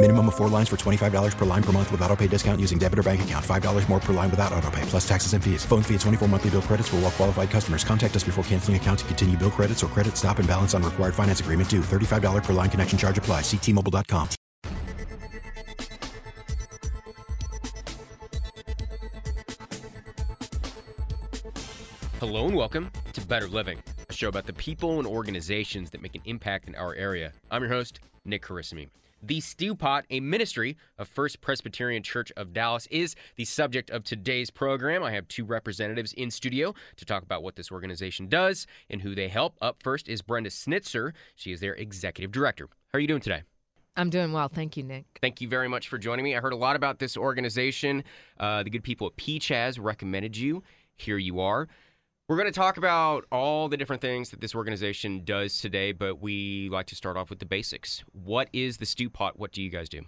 Minimum of four lines for $25 per line per month with auto pay discount using debit or bank account. $5 more per line without auto pay, plus taxes and fees. Phone fee at 24 monthly bill credits for all qualified customers. Contact us before canceling account to continue bill credits or credit stop and balance on required finance agreement due. $35 per line connection charge apply. Ctmobile.com. Hello and welcome to Better Living, a show about the people and organizations that make an impact in our area. I'm your host, Nick Carissimi. The Stew Pot, a ministry of First Presbyterian Church of Dallas, is the subject of today's program. I have two representatives in studio to talk about what this organization does and who they help. Up first is Brenda Snitzer. She is their executive director. How are you doing today? I'm doing well. Thank you, Nick. Thank you very much for joining me. I heard a lot about this organization. Uh, the good people at PCHAZ recommended you. Here you are. We're going to talk about all the different things that this organization does today, but we like to start off with the basics. What is the Stew Pot? What do you guys do?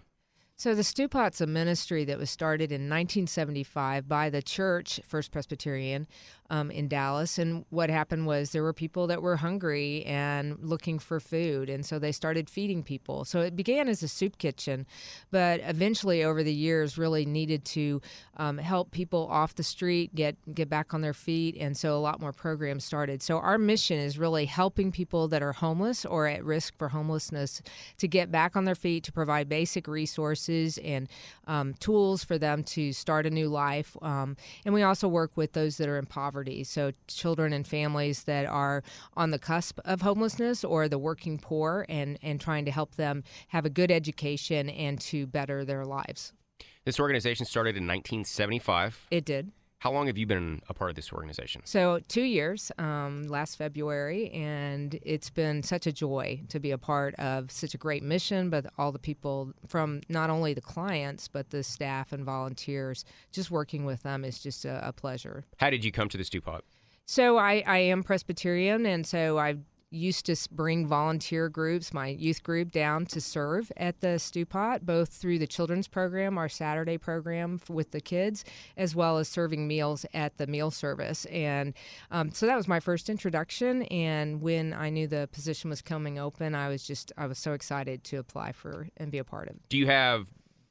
So the Stew Pot's a ministry that was started in 1975 by the church, First Presbyterian, um, in Dallas. And what happened was there were people that were hungry and looking for food, and so they started feeding people. So it began as a soup kitchen, but eventually, over the years, really needed to um, help people off the street get get back on their feet, and so a lot more programs started. So our mission is really helping people that are homeless or at risk for homelessness to get back on their feet, to provide basic resources and um, tools for them to start a new life. Um, and we also work with those that are in poverty, so children and families that are on the cusp of homelessness or the working poor, and, and trying to help them have a good education and to better their lives. This organization started in 1975. It did. How long have you been a part of this organization? So, two years, um, last February, and it's been such a joy to be a part of such a great mission, but all the people from not only the clients, but the staff and volunteers, just working with them is just a, a pleasure. How did you come to the Stew Pot? So, I, I am Presbyterian, and so I've used to bring volunteer groups, my youth group, down to serve at the Stewpot, both through the children's program, our Saturday program with the kids, as well as serving meals at the meal service. And um, so that was my first introduction. And when I knew the position was coming open, I was just I was so excited to apply for and be a part of. Do you have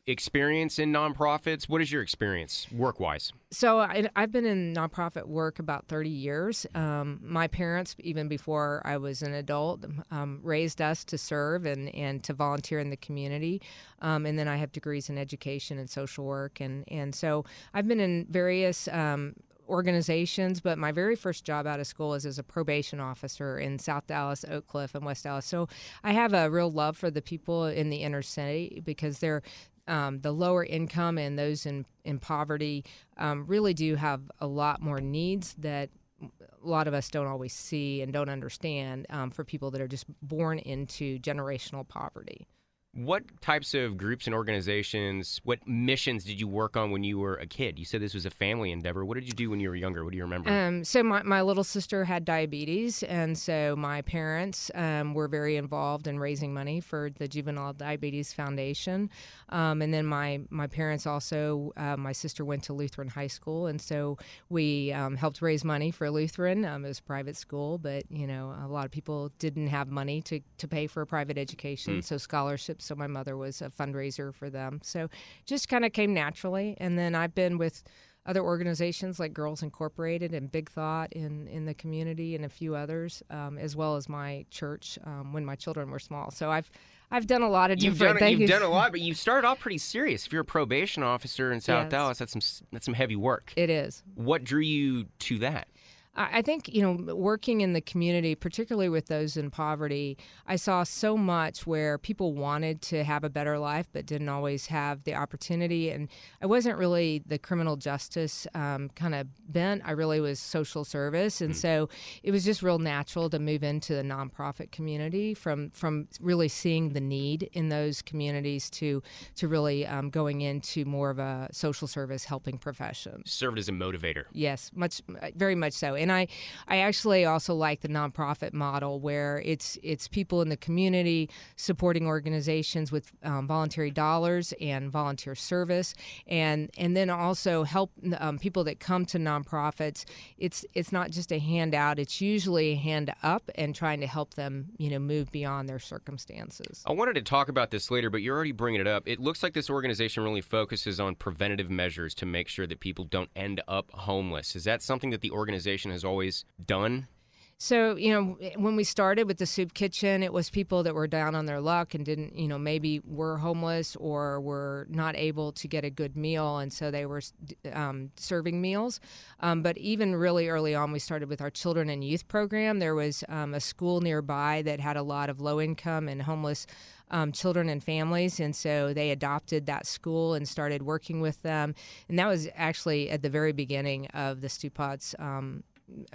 experience in nonprofits? What is your experience work wise? So I, I've been in nonprofit work about 30 years. Um, my parents, even before I was an adult, um, raised us to serve and, and to volunteer in the community. Um, and then I have degrees in education and social work. And, and so I've been in various um, organizations, but my very first job out of school is as a probation officer in South Dallas, Oak Cliff, and West Dallas. So I have a real love for the people in the inner city because they're um, the lower income and those in, in poverty um, really do have a lot more needs that a lot of us don't always see and don't understand um, for people that are just born into generational poverty. What types of groups and organizations, what missions did you work on when you were a kid? You said this was a family endeavor. What did you do when you were younger? What do you remember? Um, so my, my little sister had diabetes, and so my parents um, were very involved in raising money for the Juvenile Diabetes Foundation. Um, and then my, my parents also, uh, my sister went to Lutheran High School, and so we um, helped raise money for Lutheran. Um, it was a private school, but, you know, a lot of people didn't have money to, to pay for a private education, Mm. so scholarships. So my mother was a fundraiser for them. So just kind of came naturally. And then I've been with other organizations like Girls Incorporated and Big Thought in, in the community and a few others, um, as well as my church um, when my children were small. So I've I've done a lot of You've different done, things. you've done a lot, but you started off pretty serious. If you're a probation officer in South Yes. Dallas, that's some that's some heavy work. It is. What drew you to that? I think, you know, working in the community, particularly with those in poverty, I saw so much where people wanted to have a better life but didn't always have the opportunity. And I wasn't really the criminal justice um, kind of bent. I really was social service. And mm. so it was just real natural to move into the nonprofit community from, from really seeing the need in those communities to, to really um, going into more of a social service helping profession. Served as a motivator. Yes, much, very much so. And I, I actually also like the nonprofit model where it's it's people in the community supporting organizations with um, voluntary dollars and volunteer service, and and then also help um, people that come to nonprofits. It's it's not just a handout; it's usually a hand up and trying to help them, you know, move beyond their circumstances. I wanted to talk about this later, but you're already bringing it up. It looks like this organization really focuses on preventative measures to make sure that people don't end up homeless. Is that something that the organization has always done? So, you know, when we started with the soup kitchen, it was people that were down on their luck and didn't, you know, maybe were homeless or were not able to get a good meal. And so they were um, serving meals. Um, but even really early on, we started with our children and youth program. There was um, a school nearby that had a lot of low income and homeless. Um, children and families. And so they adopted that school and started working with them. And that was actually at the very beginning of the Stewpots um,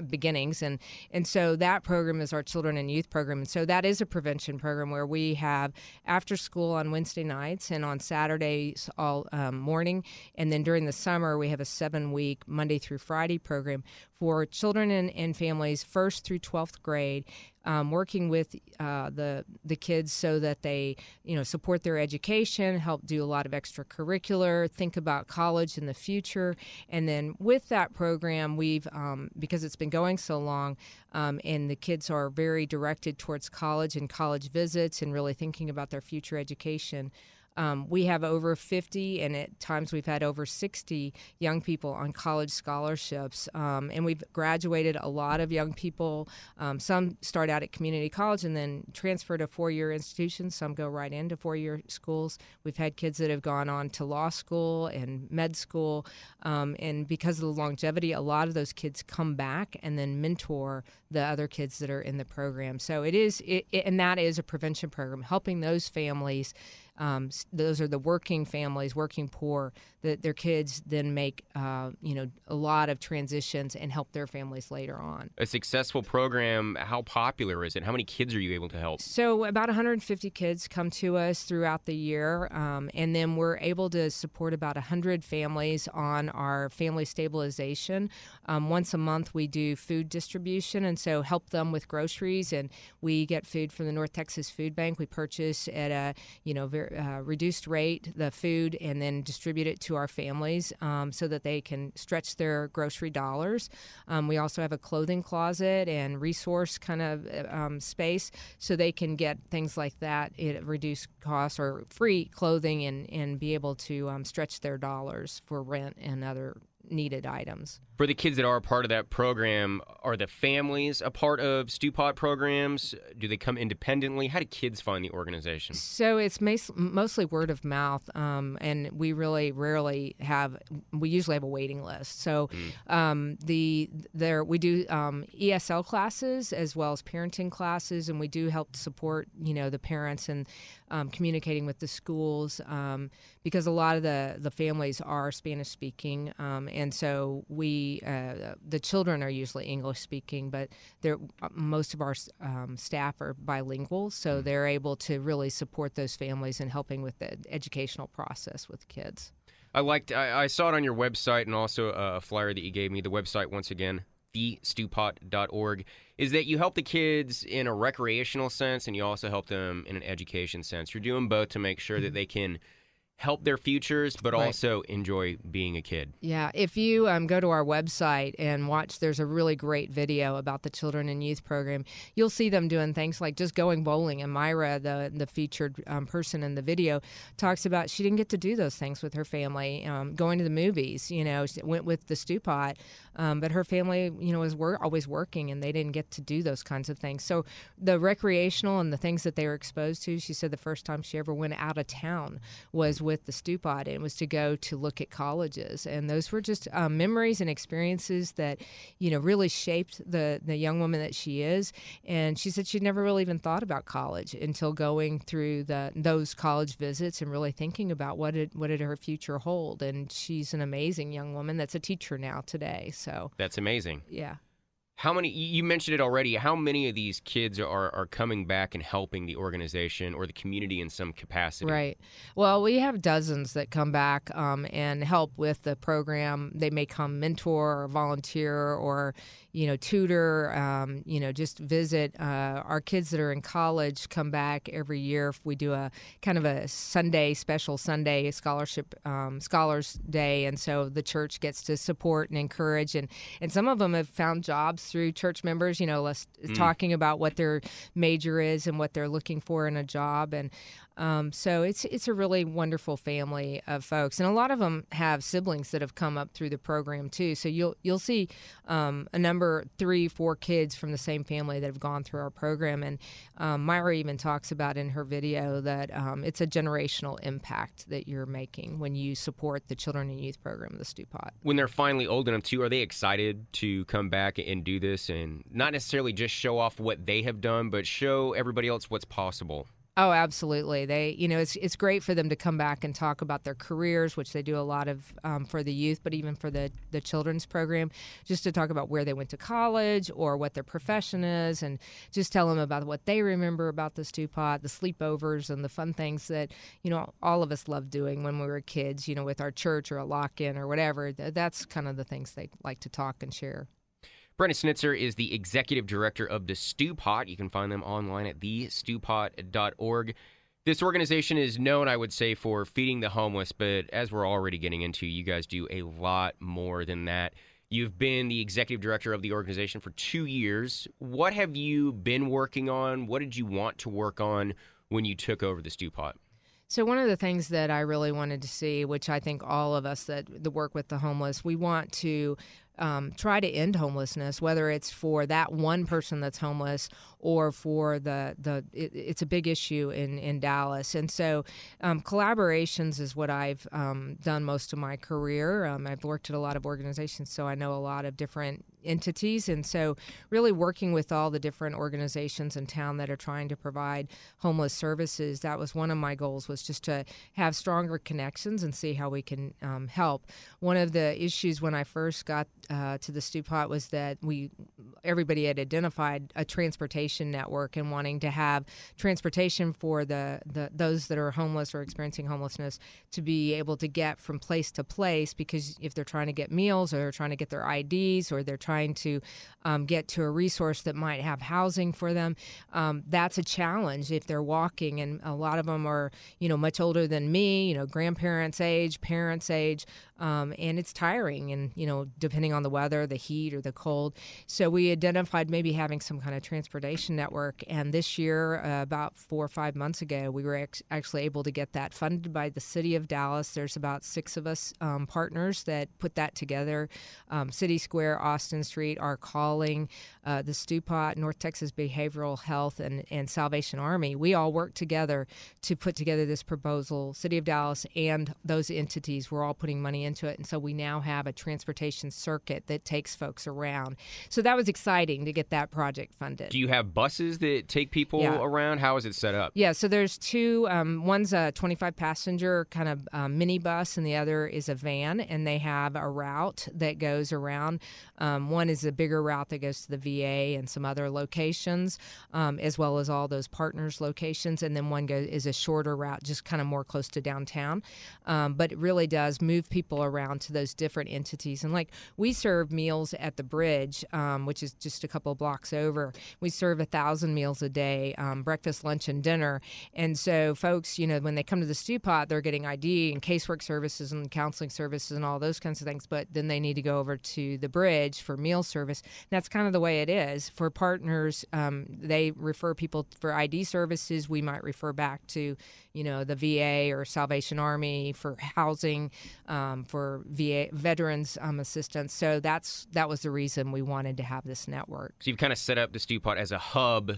beginnings. And and so that program is our children and youth program. And so that is a prevention program where we have after school on wednesday nights and on saturdays all um, morning. And then during the summer we have a seven week monday through friday program for children and, and families first through 12th grade um, working with uh, the the kids so that they you know support their education, help do a lot of extracurricular, think about college in the future, and then with that program, we've um, because it's been going so long, um, and the kids are very directed towards college and college visits and really thinking about their future education. Um, we have over 50, and at times we've had over 60 young people on college scholarships. Um, and we've graduated a lot of young people. Um, some start out at community college and then transfer to four year institutions. Some go right into four year schools. We've had kids that have gone on to law school and med school. Um, and because of the longevity, a lot of those kids come back and then mentor the other kids that are in the program. So it is, it, it, and that is a prevention program, helping those families um, those are the working families, working poor, that their kids then make, uh, you know, a lot of transitions and help their families later on. A successful program, how popular is it? How many kids are you able to help? So about 150 kids come to us throughout the year, um, and then we're able to support about 100 families on our family stabilization. Um, once a month, we do food distribution, and so help them with groceries, and we get food from the North Texas Food Bank. We purchase at a, you know, very uh, reduced rate the food and then distribute it to our families um, so that they can stretch their grocery dollars. Um, we also have a clothing closet and resource kind of um, space so they can get things like that at reduced cost or free clothing and, and be able to um, stretch their dollars for rent and other needed items. For the kids that are a part of that program, are the families a part of Stewpot programs? Do they come independently? How do kids find the organization? So it's mostly word of mouth, um, and we really rarely have. We usually have a waiting list. So mm. um, the there we do um, ESL classes as well as parenting classes, and we do help support you know the parents and um, communicating with the schools um, because a lot of the the families are Spanish speaking, um, and so we uh, the children are usually English speaking, but they're uh, most of our um, staff are bilingual, so mm. they're able to really support those families in helping with the educational process with kids. I liked. I, I saw it on your website and also a flyer that you gave me. The website once again, thestewpot.org, is that you help the kids in a recreational sense and you also help them in an education sense. You're doing both to make sure mm-hmm. that they can help their futures, but right. also enjoy being a kid. Yeah, if you um, go to our website and watch, there's a really great video about the children and youth program. You'll see them doing things like just going bowling. And Myra, the the featured um, person in the video, talks about she didn't get to do those things with her family. Um, going to the movies, you know, went with the stew pot, um, but her family, you know, was wor- always working, and they didn't get to do those kinds of things. So the recreational and the things that they were exposed to, she said the first time she ever went out of town was with the Stewpot, and was to go to look at colleges, and those were just um, memories and experiences that, you know, really shaped the the young woman that she is. And she said she'd never really even thought about college until going through the those college visits and really thinking about what did what did her future hold. And she's an amazing young woman that's a teacher now today. So That's amazing. yeah. How many? You mentioned it already. How many of these kids are are coming back and helping the organization or the community in some capacity? Right. Well, we have dozens that come back um, and help with the program. They may come mentor or volunteer or, you know, tutor. Um, you know, just visit. Uh, our kids that are in college come back every year. If we do a kind of a Sunday special Sunday scholarship um, scholars day, and so the church gets to support and encourage. And and some of them have found jobs through church members. You know, less, talking about what their major is and what they're looking for in a job and. Um, so it's it's a really wonderful family of folks, and a lot of them have siblings that have come up through the program too. So you'll you'll see um, a number three, four kids from the same family that have gone through our program, and um, Myra even talks about in her video that um, it's a generational impact that you're making when you support the children and youth program of the Stewpot. When they're finally old enough too, are they excited to come back and do this and not necessarily just show off what they have done, but show everybody else what's possible? Oh, absolutely. They, you know, it's it's great for them to come back and talk about their careers, which they do a lot of um, for the youth, but even for the the children's program, just to talk about where they went to college or what their profession is, and just tell them about what they remember about the Stewpot, the sleepovers, and the fun things that you know all of us loved doing when we were kids. You know, with our church or a lock in or whatever. That's kind of the things they like to talk and share. Brenda Snitzer is the executive director of the Stewpot. You can find them online at thestewpot.org. This organization is known, I would say, for feeding the homeless, but as we're already getting into, you guys do a lot more than that. You've been the executive director of the organization for two years. What have you been working on? What did you want to work on when you took over the Stewpot? So one of the things that I really wanted to see, which I think all of us that, that work with the homeless, we want to um, try to end homelessness, whether it's for that one person that's homeless or for the the. It, it's a big issue in in Dallas, and so um, collaborations is what I've um, done most of my career. Um, I've worked at a lot of organizations, so I know a lot of different entities, and so really working with all the different organizations in town that are trying to provide homeless services. That was one of my goals was just to have stronger connections and see how we can um, help. One of the issues when I first got uh, to the Stewpot was that we everybody had identified a transportation network and wanting to have transportation for the, the those that are homeless or experiencing homelessness to be able to get from place to place because if they're trying to get meals or they're trying to get their IDs or they're trying to um, get to a resource that might have housing for them, um, that's a challenge if they're walking. And a lot of them are you know much older than me, you know grandparents age, parents age, um, and it's tiring and you know depending on the weather the heat or the cold. So we identified maybe having some kind of transportation network. And this year uh, about four or five months ago we were ex- actually able to get that funded by the city of dallas. There's about six of us um, partners that put that together. Um, city square austin street our calling uh, the stewpot north texas behavioral health and, and salvation army. We all work together to put together this proposal. City of dallas and those entities we're all putting money into it. And so we now have a transportation circuit that takes folks around. So that was exciting to get that project funded. Do you have buses that take people Yeah. around? How is it set up? Yeah, so there's two. Um, one's a 25 passenger kind of mini bus, and the other is a van, and they have a route that goes around. Um, one is a bigger route that goes to the VA and some other locations, um, as well as all those partners locations, and then one goes is a shorter route, just kind of more close to downtown. Um, but it really does move people around to those different entities, and like we serve meals at the bridge, um, which is just a couple blocks over. We serve a thousand meals a day, um, breakfast, lunch, and dinner. And so, folks, you know, when they come to the stew pot, they're getting ID and casework services and counseling services and all those kinds of things. But then they need to go over to the bridge for meal service. that's kind of the way it is for partners. Um, they refer people for ID services. We might refer back to, you know, the VA or Salvation Army for housing, um, for VA veterans um, assistance. So that's that was the reason we wanted to have this network. So you've kind of set up the Stew Pot as a hub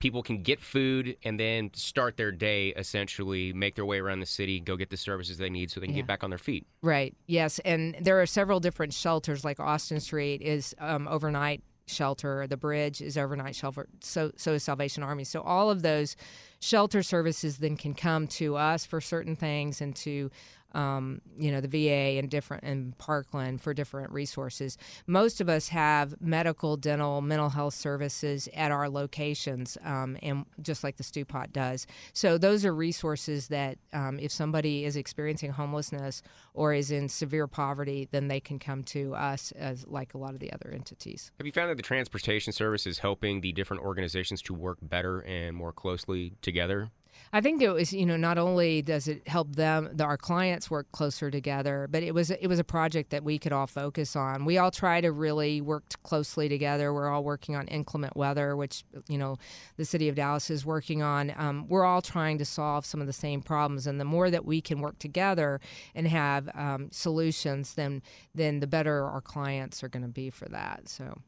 people can get food and then start their day essentially, make their way around the city, go get the services they need so they can Yeah. get back on their feet. Right. Yes, and there are several different shelters. Like Austin Street is um, overnight shelter. The Bridge is overnight shelter. So so is Salvation Army. So all of those shelter services then can come to us for certain things and to um, you know the VA and different and Parkland for different resources. Most of us have medical, dental, mental health services at our locations, um, and just like the Stew Pot does. So those are resources that um, if somebody is experiencing homelessness or is in severe poverty, then they can come to us as like a lot of the other entities. Have you found that the transportation service is helping the different organizations to work better and more closely together? I think it was, you know, not only does it help them, the, our clients work closer together, but it was it was a project that we could all focus on. We all try to really work closely together. We're all working on inclement weather, which you know, the city of Dallas is working on. Um, we're all trying to solve some of the same problems, and the more that we can work together and have um, solutions, then then the better our clients are going to be for that. So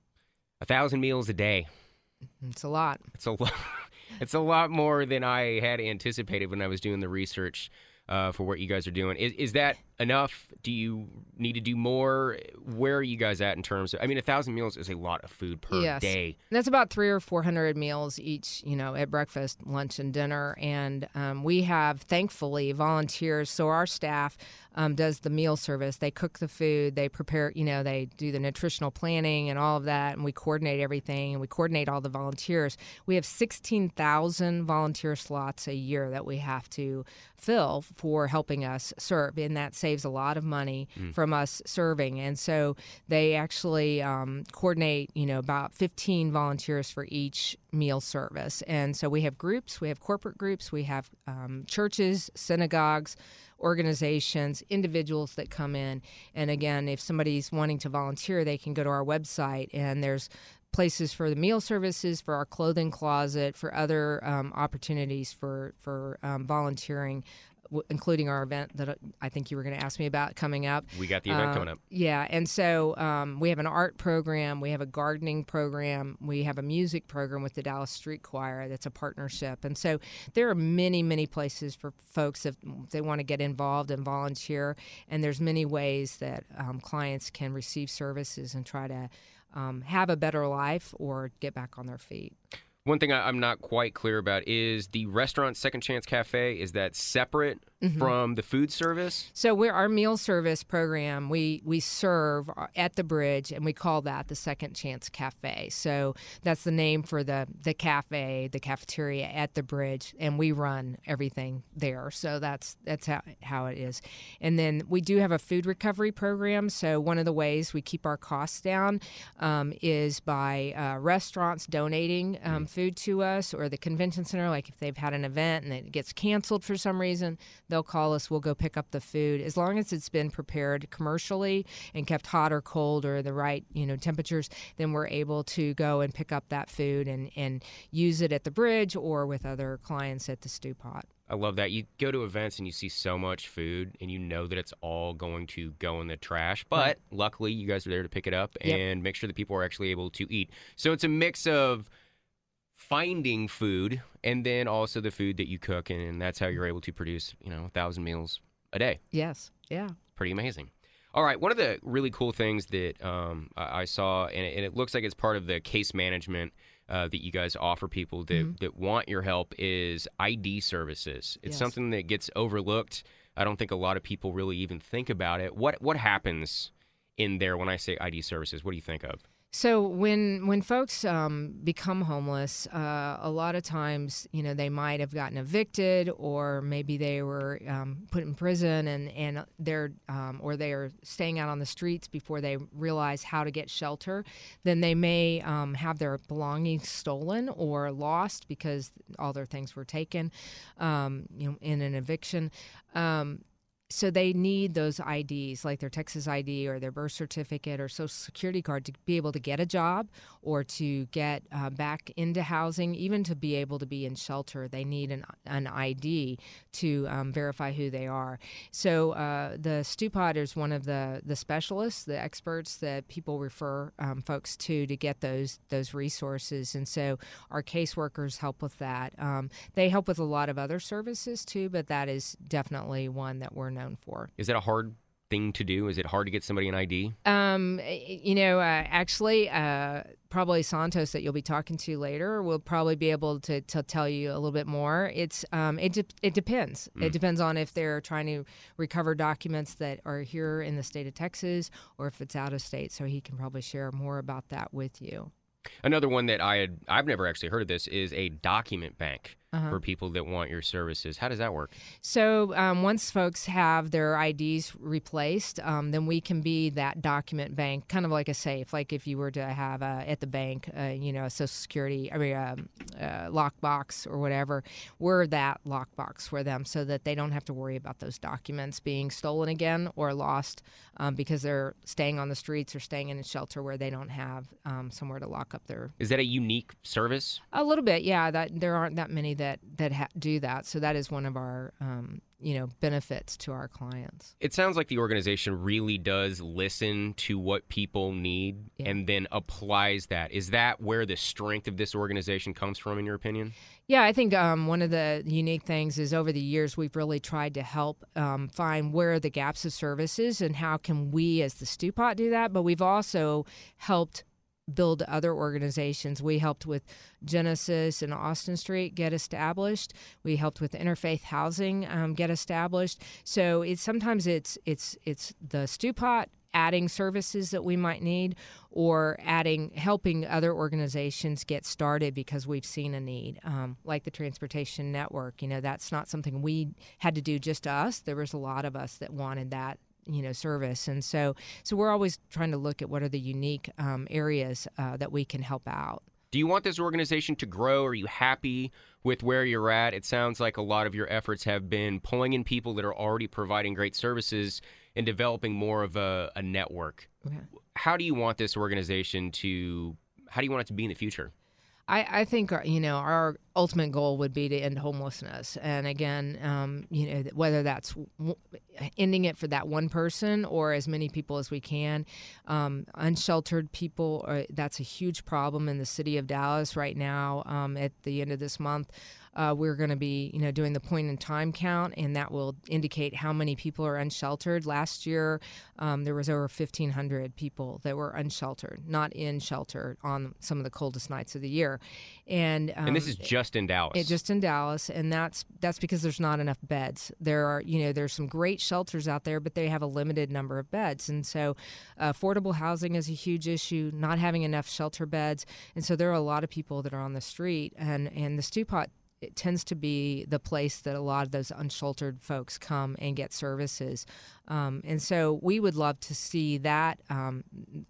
A thousand meals a day. it's a lot. It's a lot. It's a lot more than I had anticipated when I was doing the research uh, for what you guys are doing. Is, is that enough? Do you need to do more? Where are you guys at in terms of? I mean, a thousand meals is a lot of food per yes. day. And that's about three or four hundred meals each, you know, at breakfast, lunch, and dinner. And um, we have, thankfully, volunteers. So our staff um, does the meal service. They cook the food. They prepare, you know, they do the nutritional planning and all of that. And we coordinate everything. And we coordinate all the volunteers. We have sixteen thousand volunteer slots a year that we have to fill for helping us serve, in that saves a lot of money from us serving. And so they actually um, coordinate, you know, about 15 volunteers for each meal service. And so we have groups, we have corporate groups, we have um, churches, synagogues, organizations, individuals that come in. And again, if somebody's wanting to volunteer, they can go to our website and there's places for the meal services, for our clothing closet, for other um, opportunities for for um, volunteering, w- including our event that uh, I think you were going to ask me about coming up. We got the event Uh, coming up. Yeah, and so um, we have an art program, we have a gardening program, we have a music program with the Dallas Street Choir that's a partnership, and so there are many, many places for folks if they want to get involved and volunteer, and there's many ways that um, clients can receive services and try to um, have a better life or get back on their feet. One thing I, I'm not quite clear about is the restaurant Second Chance Cafe. Is that separate Mm-hmm. from the food service? So we're our meal service program. We we serve at the bridge, and we call that the Second Chance Cafe. So that's the name for the the cafe, the cafeteria at the bridge, and we run everything there. So that's that's how how it is. And then we do have a food recovery program. So one of the ways we keep our costs down um, is by uh, restaurants donating um, food to us, or the convention center. Like if they've had an event and it gets canceled for some reason, they'll call us. We'll go pick up the food as long as it's been prepared commercially and kept hot or cold or the right you know temperatures. Then we're able to go and pick up that food and and use it at the bridge or with other clients at the stew pot. I love that. You go to events and you see so much food and you know that it's all going to go in the trash. But luckily, you guys are there to pick it up Yep. and make sure that people are actually able to eat. So it's a mix of finding food and then also the food that you cook. And that's how you're able to produce, you know, a thousand meals a day. Yes. Yeah. Pretty amazing. All right. One of the really cool things that um, I I saw, and it, and it looks like it's part of the case management uh, that you guys offer people that, that want your help, is ID services. It's Yes. something that gets overlooked. I don't think a lot of people really even think about it. What what happens in there when I say ID services? What do you think of? So when when folks um, become homeless, uh, a lot of times, you know, they might have gotten evicted, or maybe they were um, put in prison, and and they're um, or they are staying out on the streets before they realize how to get shelter. Then they may um, have their belongings stolen or lost because all their things were taken, um, you know, in an eviction. Um, so they need those IDs, like their Texas ID or their birth certificate or social security card, to be able to get a job or to get uh, back into housing, even to be able to be in shelter. They need an, an ID to um, verify who they are. So uh, the Stewpot is one of the the specialists, the experts that people refer um, folks to to get those those resources. And so our caseworkers help with that. Um, they help with a lot of other services too, but that is definitely one that we're known for. Is that a hard thing to do? Is it hard to get somebody an ID? Um, you know, uh, actually, uh, probably Santos that you'll be talking to later will probably be able to, to tell you a little bit more. It's um, it de- it depends. Mm. It depends on if they're trying to recover documents that are here in the state of Texas or if it's out of state. So he can probably share more about that with you. Another one that I had I've never actually heard of this is a document bank uh-huh. for people that want your services. How does that work? So um, once folks have their IDs replaced, um, then we can be that document bank, kind of like a safe. Like if you were to have a, at the bank, uh, you know, a Social Security, I mean, a, um, a lockbox or whatever, we're that lockbox for them, so that they don't have to worry about those documents being stolen again or lost um, because they're staying on the streets or staying in a shelter where they don't have um, somewhere to lock up their. Is that a unique service? A little bit, yeah. That there aren't that many that that ha- do that. So that is one of our um, you know benefits to our clients. It sounds like the organization really does listen to what people need yeah. and then applies that. Is that where the strength of this organization comes from, in your opinion? Yeah, I think um, one of the unique things is over the years we've really tried to help um, find where are the gaps of services and how can we as the Stewpot do that. But we've also helped build other organizations. We helped with Genesis and Austin Street get established. We helped with Interfaith Housing um, get established. So it's sometimes it's it's it's the Stewpot adding services that we might need or adding helping other organizations get started because we've seen a need um, like the transportation network you know that's not something we had to do just us there was a lot of us that wanted that you know service. And so so we're always trying to look at what are the unique um, areas uh, that we can help out. Do you want this organization to grow? Are you happy with where you're at? It sounds like a lot of your efforts have been pulling in people that are already providing great services and developing more of a, a network. Okay. how do you want this organization to how do you want it to be in the future I, I think uh, you know our ultimate goal would be to end homelessness, and again, um, you know whether that's ending it for that one person or as many people as we can. Um, unsheltered people, are, that's a huge problem in the city of Dallas right now. Um, at the end of this month, uh, we're going to be, you know, doing the point in time count, and that will indicate how many people are unsheltered. Last year, um, there was over 1,500 people that were unsheltered, not in shelter on some of the coldest nights of the year. And um, and this is just in Dallas. It, just in Dallas, and that's that's because there's not enough beds. There are, you know, there's some great shelters out there, but they have a limited number of beds, and so uh, affordable housing is a huge issue. Not having enough shelter beds, and so there are a lot of people that are on the street, and and the Stewpot it tends to be the place that a lot of those unsheltered folks come and get services. Um, and so we would love to see that um,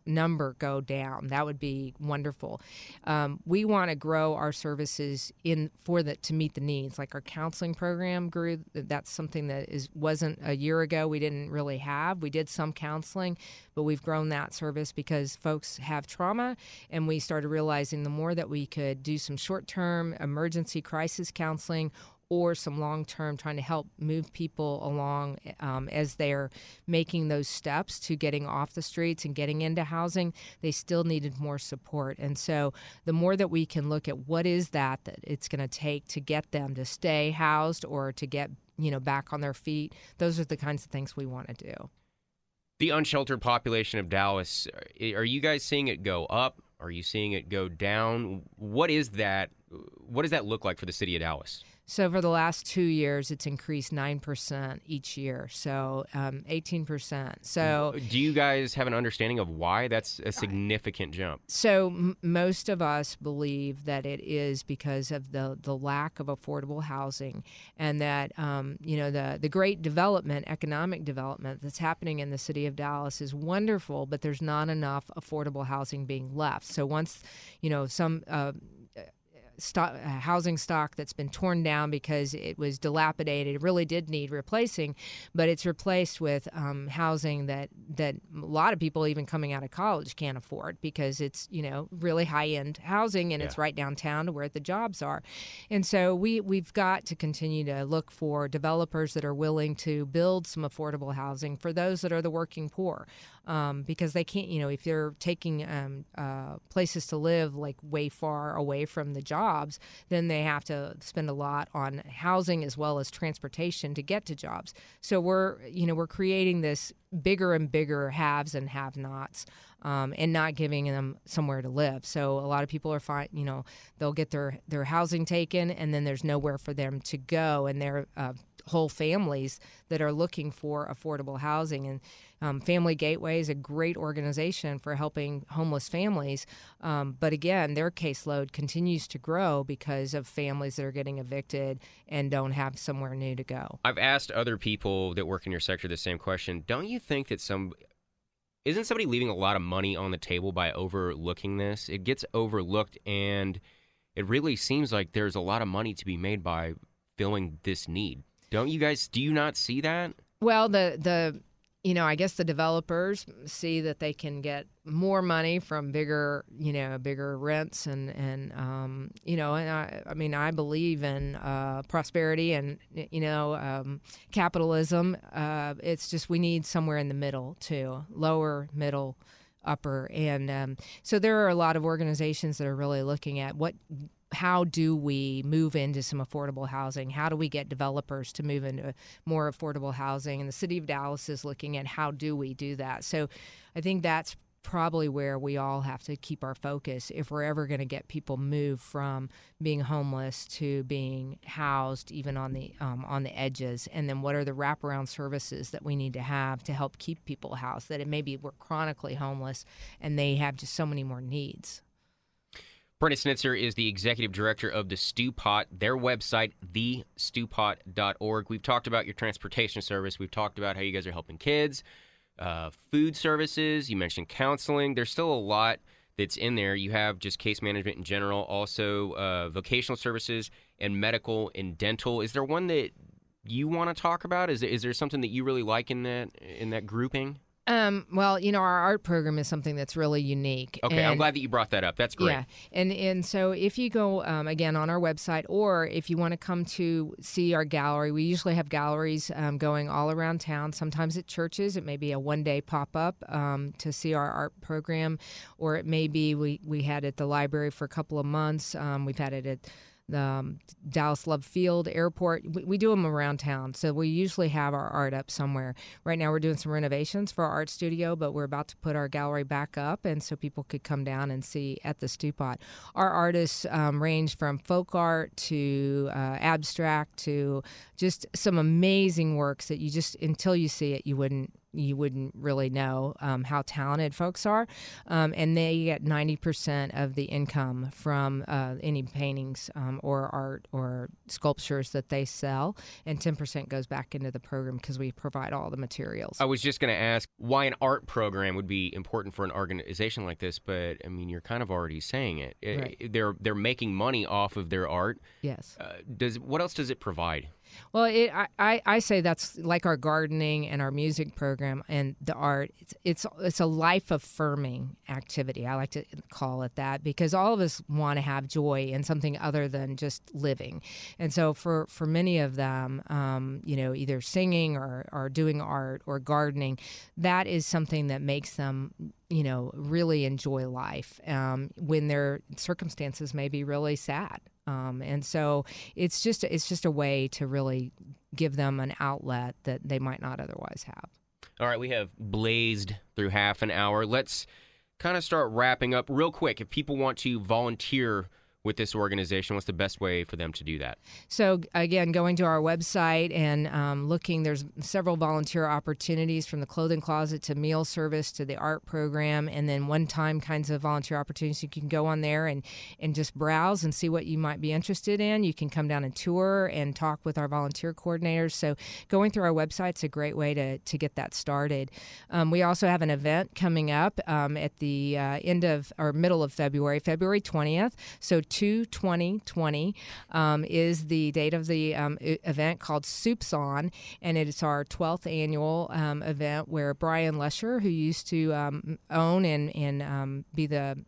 number go down. That would be wonderful. Um, we want to grow our services in for the to meet the needs. Like our counseling program grew. That's something that is wasn't a year ago. We didn't really have. We did some counseling, but we've grown that service because folks have trauma, and we started realizing the more that we could do some short term emergency crisis counseling or some long term trying to help move people along um, as they're making those steps to getting off the streets and getting into housing, they still needed more support. And so the more that we can look at what is that that it's going to take to get them to stay housed or to get you know back on their feet, those are the kinds of things we want to do. The unsheltered population of Dallas, are you guys seeing it go up? Are you seeing it go down? What is that? What does that look like for the city of Dallas? So for the last two years, it's increased nine percent each year. So um, eighteen percent. So do you guys have an understanding of why that's a significant jump? So m- most of us believe that it is because of the the lack of affordable housing, and that um, you know the the great development, economic development that's happening in the city of Dallas is wonderful, but there's not enough affordable housing being left. So once you know some. Uh, stock, uh, housing stock that's been torn down because it was dilapidated. It really did need replacing, but it's replaced with um, housing that that a lot of people even coming out of college can't afford because it's you know really high end housing and yeah. it's right downtown to where the jobs are, and so we we've got to continue to look for developers that are willing to build some affordable housing for those that are the working poor um, because they can't, you know, if they're taking um, uh, places to live like way far away from the jobs, then they have to spend a lot on housing as well as transportation to get to jobs. So we're, you know, we're creating this bigger and bigger haves and have-nots. Um, and not giving them somewhere to live. So a lot of people are fine. You know, they'll get their their housing taken, and then there's nowhere for them to go, and they're uh, whole families that are looking for affordable housing. And um, Family Gateway is a great organization for helping homeless families. Um, but again, their caseload continues to grow because of families that are getting evicted and don't have somewhere new to go. I've asked other people that work in your sector the same question. Don't you think that some isn't somebody leaving a lot of money on the table by overlooking this? It gets overlooked and it really seems like there's a lot of money to be made by filling this need. Don't you guys? Do you not see that? Well, the the you know, I guess the developers see that they can get more money from bigger, you know, bigger rents and and um, you know, and I, I mean, I believe in uh, prosperity and you know, um, capitalism. Uh, it's just we need somewhere in the middle too, lower, middle, upper, and um, so there are a lot of organizations that are really looking at what how do we move into some affordable housing? How do we get developers to move into more affordable housing? And the city of Dallas is looking at how do we do that. So I think that's probably where we all have to keep our focus if we're ever going to get people moved from being homeless to being housed even on the um, on the edges and then what are the wraparound services that we need to have to help keep people housed that it maybe we're chronically homeless and they have just so many more needs Brenda Snitzer is the executive director of the Stewpot, their website, thestewpot.org. We've talked about your transportation service. We've talked about how you guys are helping kids, uh, food services. You mentioned counseling. There's still a lot that's in there. You have just case management in general, also uh, vocational services and medical and dental. Is there one that you want to talk about? Is, is there something that you really like in that in that grouping? Um, well, you know, our art program is something that's really unique. Okay, and, I'm glad that you brought that up. That's great. Yeah, and and so if you go um, again on our website, or if you want to come to see our gallery, we usually have galleries um, going all around town. Sometimes at churches, it may be a one day pop up um, to see our art program, or it may be we we had it at the library for a couple of months. Um, we've had it at um, Dallas Love Field Airport. We, we, do them around town, so we usually have our art up somewhere. Right now, we're doing some renovations for our art studio, but we're about to put our gallery back up, and so people could come down and see at the Stewpot. Our artists um, range from folk art to uh, abstract to just some amazing works that you just until you see it, you wouldn't you wouldn't really know um, how talented folks are. Um, and they get 90% of the income from uh, any paintings um, or art or sculptures that they sell. And 10% goes back into the program because we provide all the materials. I was just going to ask why an art program would be important for an organization like this, but I mean, you're kind of already saying it. Right. They're, they're making money off of their art. Yes. Uh, does What else does it provide? Well, it, I, I say that's like our gardening and our music program and the art. It's it's, it's a life affirming activity. I like to call it that because all of us want to have joy in something other than just living. And so for, for many of them, um, you know, either singing or, or doing art or gardening, that is something that makes them you know really enjoy life um, when their circumstances may be really sad um, and so it's just it's just a way to really give them an outlet that they might not otherwise have. All right, we have blazed through half an hour. Let's kind of start wrapping up real quick. If people want to volunteer with this organization? What's the best way for them to do that? So, again, going to our website and um, looking, there's several volunteer opportunities from the clothing closet to meal service to the art program, and then one time kinds of volunteer opportunities. You can go on there and, and just browse and see what you might be interested in. You can come down and tour and talk with our volunteer coordinators. So, going through our website is a great way to, to get that started. Um, we also have an event coming up um, at the uh, end of or middle of February, February 20th. So, 2 2020 um, is the date of the um, event called Soups On, and it's our 12th annual um, event where Brian Luscher, who used to um, own and, and um, be the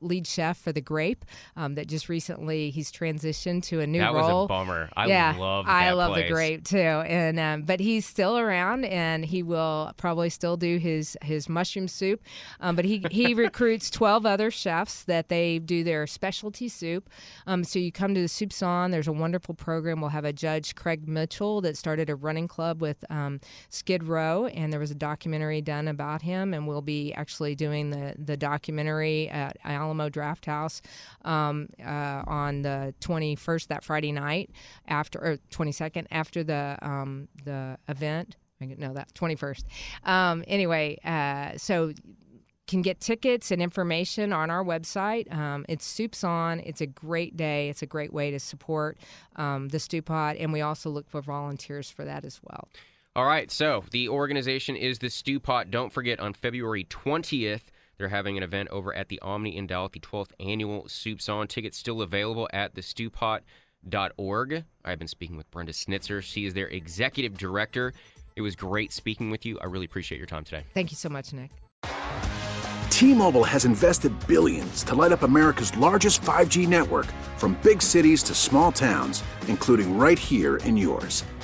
lead chef for the Grape. Um, that just recently he's transitioned to a new that role. That was a bummer. I yeah, love. I love place. the Grape too, and um, but he's still around, and he will probably still do his his mushroom soup. Um, but he he recruits twelve other chefs that they do their specialty soup. Um, so you come to the Soup On. There's a wonderful program. We'll have a judge Craig Mitchell that started a running club with um, Skid Row, and there was a documentary done about him, and we'll be actually doing the the documentary at Alamo Drafthouse um, uh, on the 21st, that Friday night after or 22nd after the um, the event. I know that 21st. Um, anyway, uh, so can get tickets and information on our website. Um, it's Soups On. It's a great day. It's a great way to support um, the Stew Pot, and we also look for volunteers for that as well. All right, so the organization is the Stew Pot. Don't forget on February 20th. They're having an event over at the Omni in Dallas, the 12th annual Soups On. Tickets still available at thestewpot.org. I've been speaking with Brenda Snitzer. She is their executive director. It was great speaking with you. I really appreciate your time today. Thank you so much, Nick. T-Mobile has invested billions to light up America's largest 5G network from big cities to small towns, including right here in yours.